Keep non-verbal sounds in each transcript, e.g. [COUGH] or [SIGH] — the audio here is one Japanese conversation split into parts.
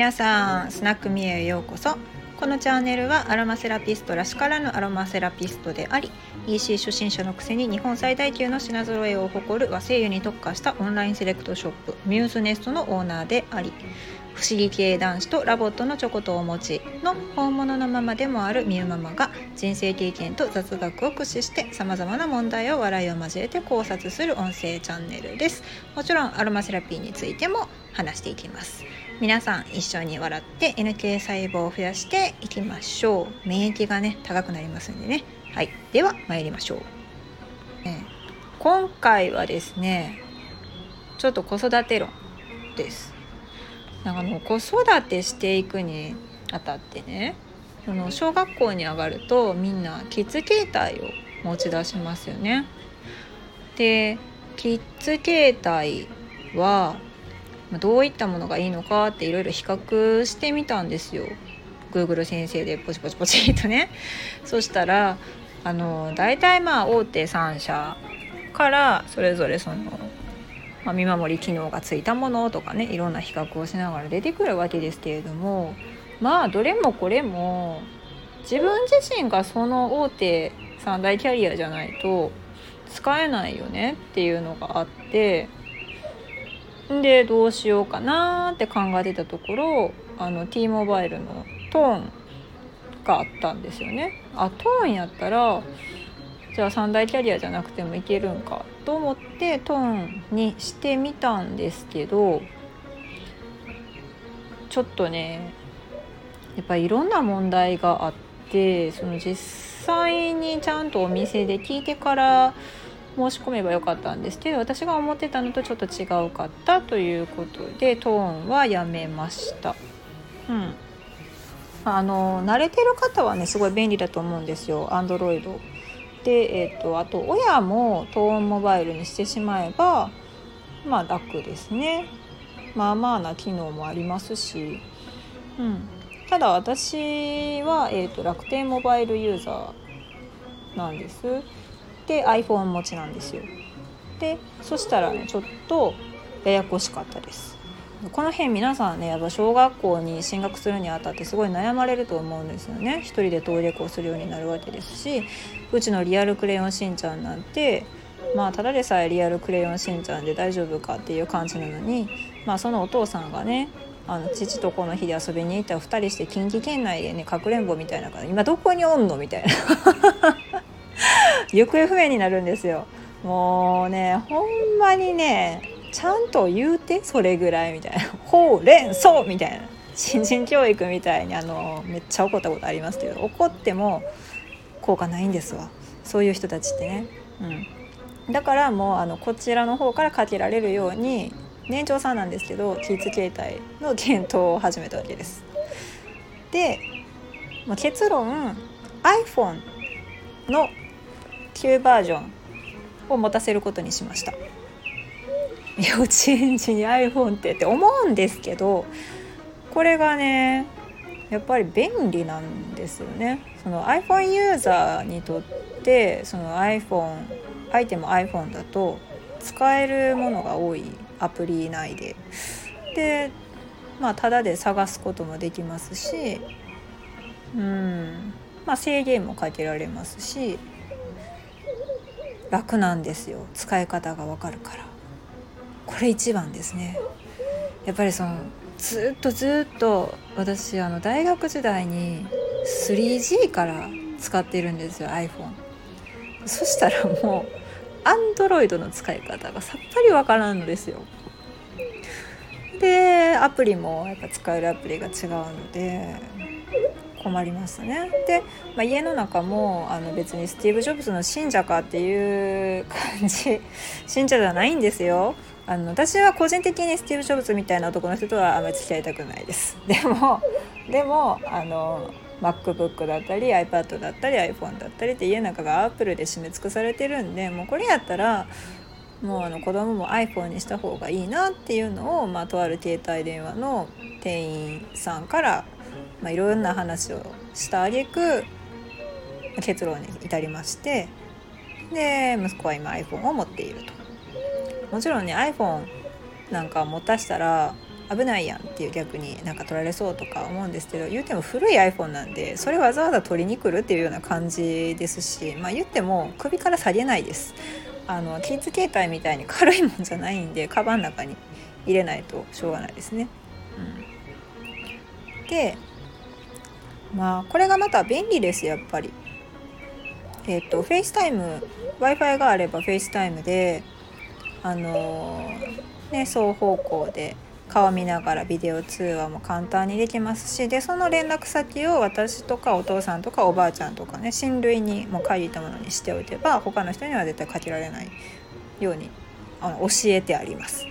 皆さんスナックミエへようこそ。このチャンネルはアロマセラピストらしからぬアロマセラピストであり EC 初心者のくせに日本最大級の品揃えを誇る和精油に特化したオンラインセレクトショップミューズネストのオーナーであり不思議系男子と LOVOT のチョコとお餅の本物のママでもあるみゆママが人生経験と雑学を駆使してさまざまな問題を笑いを交えて考察する音声チャンネルです。もちろんアロマセラピーについても話していきます。皆さん一緒に笑って NK 細胞を増やしていきましょう。免疫がね高くなりますんでね。はい。では参りましょう、え今回はですねちょっと子育て論です。なんかの子育てしていくにあたってねその小学校に上がるとみんなキッズ携帯を持ち出しますよね。でキッズ携帯はどういったものがいいのかっていろいろ比較してみたんですよ。Google 先生でポチポチポチとね。[LAUGHS] そしたらあの大体まあ大手3社からそれぞれそのまあ、見守り機能がついたものとかねいろんな比較をしながら出てくるわけですけれどもまあどれもこれも自分自身がその大手三大キャリアじゃないと使えないよねっていうのがあってでどうしようかなって考えてたところあの T モバイルのトーンがあったんですよね。あトーンやったらじゃあ三大キャリアじゃなくてもいけるんかと思ってトーンにしてみたんですけどちょっとねやっぱいろんな問題があってその実際にちゃんとお店で聞いてから申し込めばよかったんですけど私が思ってたのとちょっと違うかったということでトーンはやめました。うん。あの慣れてる方はねすごい便利だと思うんですよ。Android で、えーと、あと親もトーンモバイルにしてしまえばまあ楽ですね。まあまあな機能もありますし、うん、ただ私は、えーと、楽天モバイルユーザーなんです。で iPhone 持ちなんですよ。でそしたらねちょっとややこしかったです。この辺皆さんねやっぱ小学校に進学するにあたってすごい悩まれると思うんですよね。一人で登録をするようになるわけですしうちのリアルクレヨンしんちゃんなんてまあただでさえリアルクレヨンしんちゃんで大丈夫かっていう感じなのにまあそのお父さんがねあの父とこの日で遊びに行ったら2人して近畿圏内でねかくれんぼみたいな感じ。今どこにおんのみたいな。行方不明になるんですよ。もうねほんまにねちゃんと言うてそれぐらいみたいな「ほうれんそう」みたいな。新人教育みたいにあのめっちゃ怒ったことありますけど怒っても効果ないんですわ。そういう人たちってね。うん、だからもうあのこちらの方からかけられるように年長さんなんですけどキッズ携帯の検討を始めたわけです。で、ま、結論 iPhone の旧バージョンを持たせることにしました。幼稚園児に iPhone ってって思うんですけどこれがねやっぱり便利なんですよねその iPhone ユーザーにとってその iPhone アイテム iPhone だと使えるものが多いアプリ内ででまあただで探すこともできますしうんまあ制限もかけられますし楽なんですよ。使い方がわかるから。これ一番ですね。やっぱりそのずっとずっと私あの大学時代に 3G から使ってるんですよ iPhone そしたらもう Android の使い方がさっぱりわからんのですよ。でアプリもやっぱ使えるアプリが違うので困りますね。で、まあ、家の中もあの別にスティーブ・ジョブズの信者かっていう感じ [LAUGHS] 信者じゃないんですよ。あの私は個人的にスティーブ・ジョブズみたいな男の人とはあんまり付き合いたくないです。でもでもあの MacBook だったり iPad だったり iPhone だったりって家の中が Apple で締め尽くされてるんでもうこれやったらもうあの子供も iPhone にした方がいいなっていうのを、まあ、とある携帯電話の店員さんからまあ、いろんな話をした挙句結論に至りましてで息子は今 iPhone を持っていると。もちろんね iPhone なんか持たしたら危ないやんっていう逆になんか取られそうとか思うんですけど言うても古い iPhone なんでそれわざわざ取りに来るっていうような感じですしまあ言っても首から下げないです。あのキッズ携帯みたいに軽いもんじゃないんでカバンの中に入れないとしょうがないですね。うん、でまあこれがまた便利ですやっぱり。えっ、ー、とフェイスタイム w i f i があれば FaceTime であのー、ね双方向で顔見ながらビデオ通話も簡単にできますしでその連絡先を私とかお父さんとかおばあちゃんとかね親類にも書いたものにしておけば他の人には絶対かけられないようにあの教えてあります。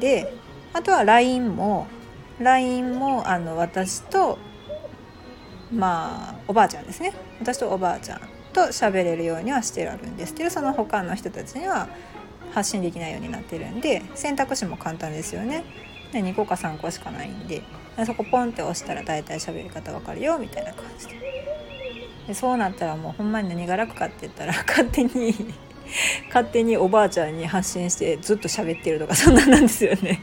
であとは LINE も LINE もあの私とまあおばあちゃんですね。私とおばあちゃんと喋れるようにはしてあるんですけどその他の人たちには発信できないようになってるんで選択肢も簡単ですよね。で2個か3個しかないんでそこポンって押したら大体喋り方わかるよみたいな感じで。でそうなったらもうほんまに何が楽かって言ったら [LAUGHS] 勝手に勝手におばあちゃんに発信してずっと喋ってるとかそんなんなんですよね。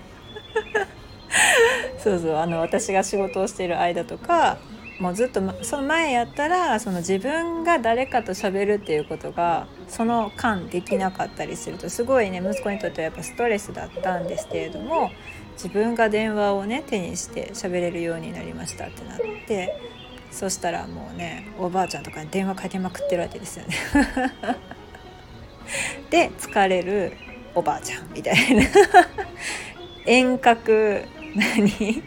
[LAUGHS] そうそうあの私が仕事をしている間とかもうずっとその前やったらその自分が誰かと喋るっていうことがその間できなかったりするとすごいね息子にとってはやっぱストレスだったんですけれども自分が電話をね手にして喋れるようになりましたってなってそしたらもうねおばあちゃんとかに電話かけまくってるわけですよね。[LAUGHS] で疲れるおばあちゃんみたいな。遠隔何？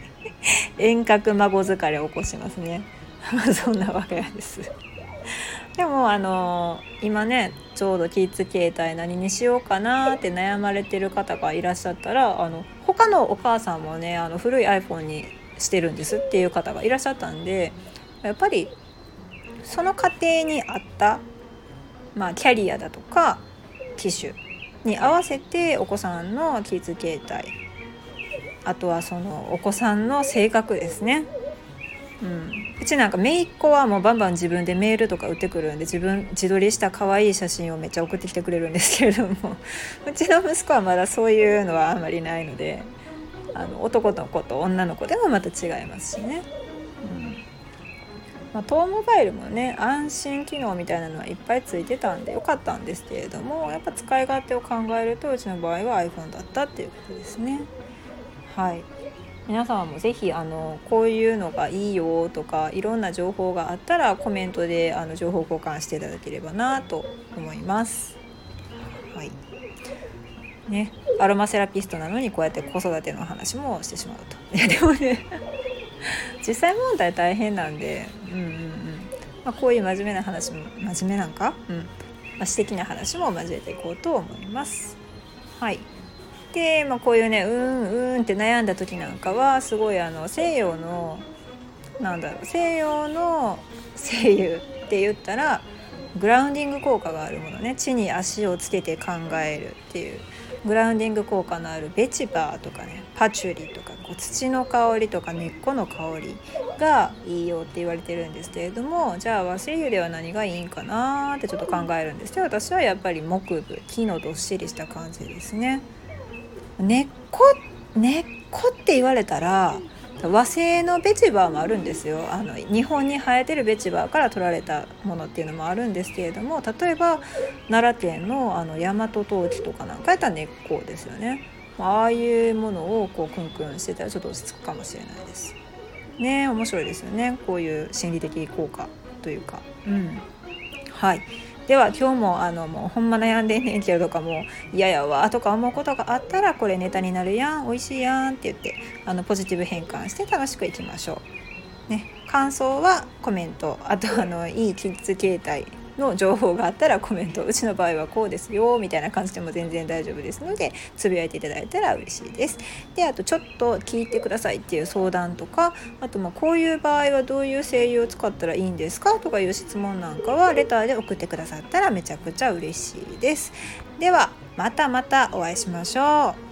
遠隔孫疲れを起こしますね。[LAUGHS] そんな我が家です。[LAUGHS] でもあの今ねちょうどキッズ携帯何にしようかなって悩まれてる方がいらっしゃったらあの他のお母さんもねあの古い iPhone にしてるんですっていう方がいらっしゃったんでやっぱりその家庭に合った、まあ、キャリアだとか機種に合わせてお子さんのキッズ携帯あとはそのお子さんの性格ですね。うん、うちなんか姪っ子はもうバンバン自分でメールとか打ってくるんで自分自撮りした可愛い写真をめっちゃ送ってきてくれるんですけれども [LAUGHS] うちの息子はまだそういうのはあんまりないのであの男の子と女の子でもまた違いますしね。うんまあ、トモバイルもね安心機能みたいなのはいっぱいついてたんでよかったんですけれどもやっぱ使い勝手を考えるとうちの場合は iPhone だったっていうことですね。はい。皆様も是非あのこういうのがいいよとかいろんな情報があったらコメントであの情報交換していただければなと思います。はい。ね、アロマセラピストなのにこうやって子育ての話もしてしまうと。[LAUGHS] いやでもね実際問題大変なんで、うんうんうん。まあ、こういう真面目な話も真面目なんか、うん。まあ、私的な話も交えていこうと思います。はい。で、まあ、こういうねうんうんって悩んだ時なんかはすごいあの西洋のなんだろう西洋の声優って言ったらグラウンディング効果があるものね。地に足をつけて考えるっていう。グラウンディング効果のあるベチバーとかね。パチュリとかこう土の香りとか根っこの香りがいいよって言われてるんですけれどもじゃあ和製油では何がいいんかなってちょっと考えるんですけど私はやっぱり木部木のどっしりした感じですね。根っこ根っこって言われたら和製のベチバーもあるんですよ。あの日本に生えてるベチバーから取られたものっていうのもあるんですけれども例えば奈良県のあの大和陶器とかなんかやったら根っこですよね。ああいうものをこうクンクンしてたらちょっと落ち着くかもしれないです。ね面白いですよね。こういう心理的効果というか。うん。はい。では今日もあのもうほんま悩んでんねんけどとかも嫌やわとか思うことがあったらこれネタになるやん美味しいやんって言ってあのポジティブ変換して楽しくいきましょう。ね、感想はコメントあとあのいいキッズ形態の情報があったらコメントうちの場合はこうですよみたいな感じでも全然大丈夫ですのでつぶやいていただいたら嬉しいです。であとちょっと聞いてくださいっていう相談とかあとまこういう場合はどういう声優を使ったらいいんですかとかいう質問なんかはレターで送ってくださったらめちゃくちゃ嬉しいです。ではまたまたお会いしましょう。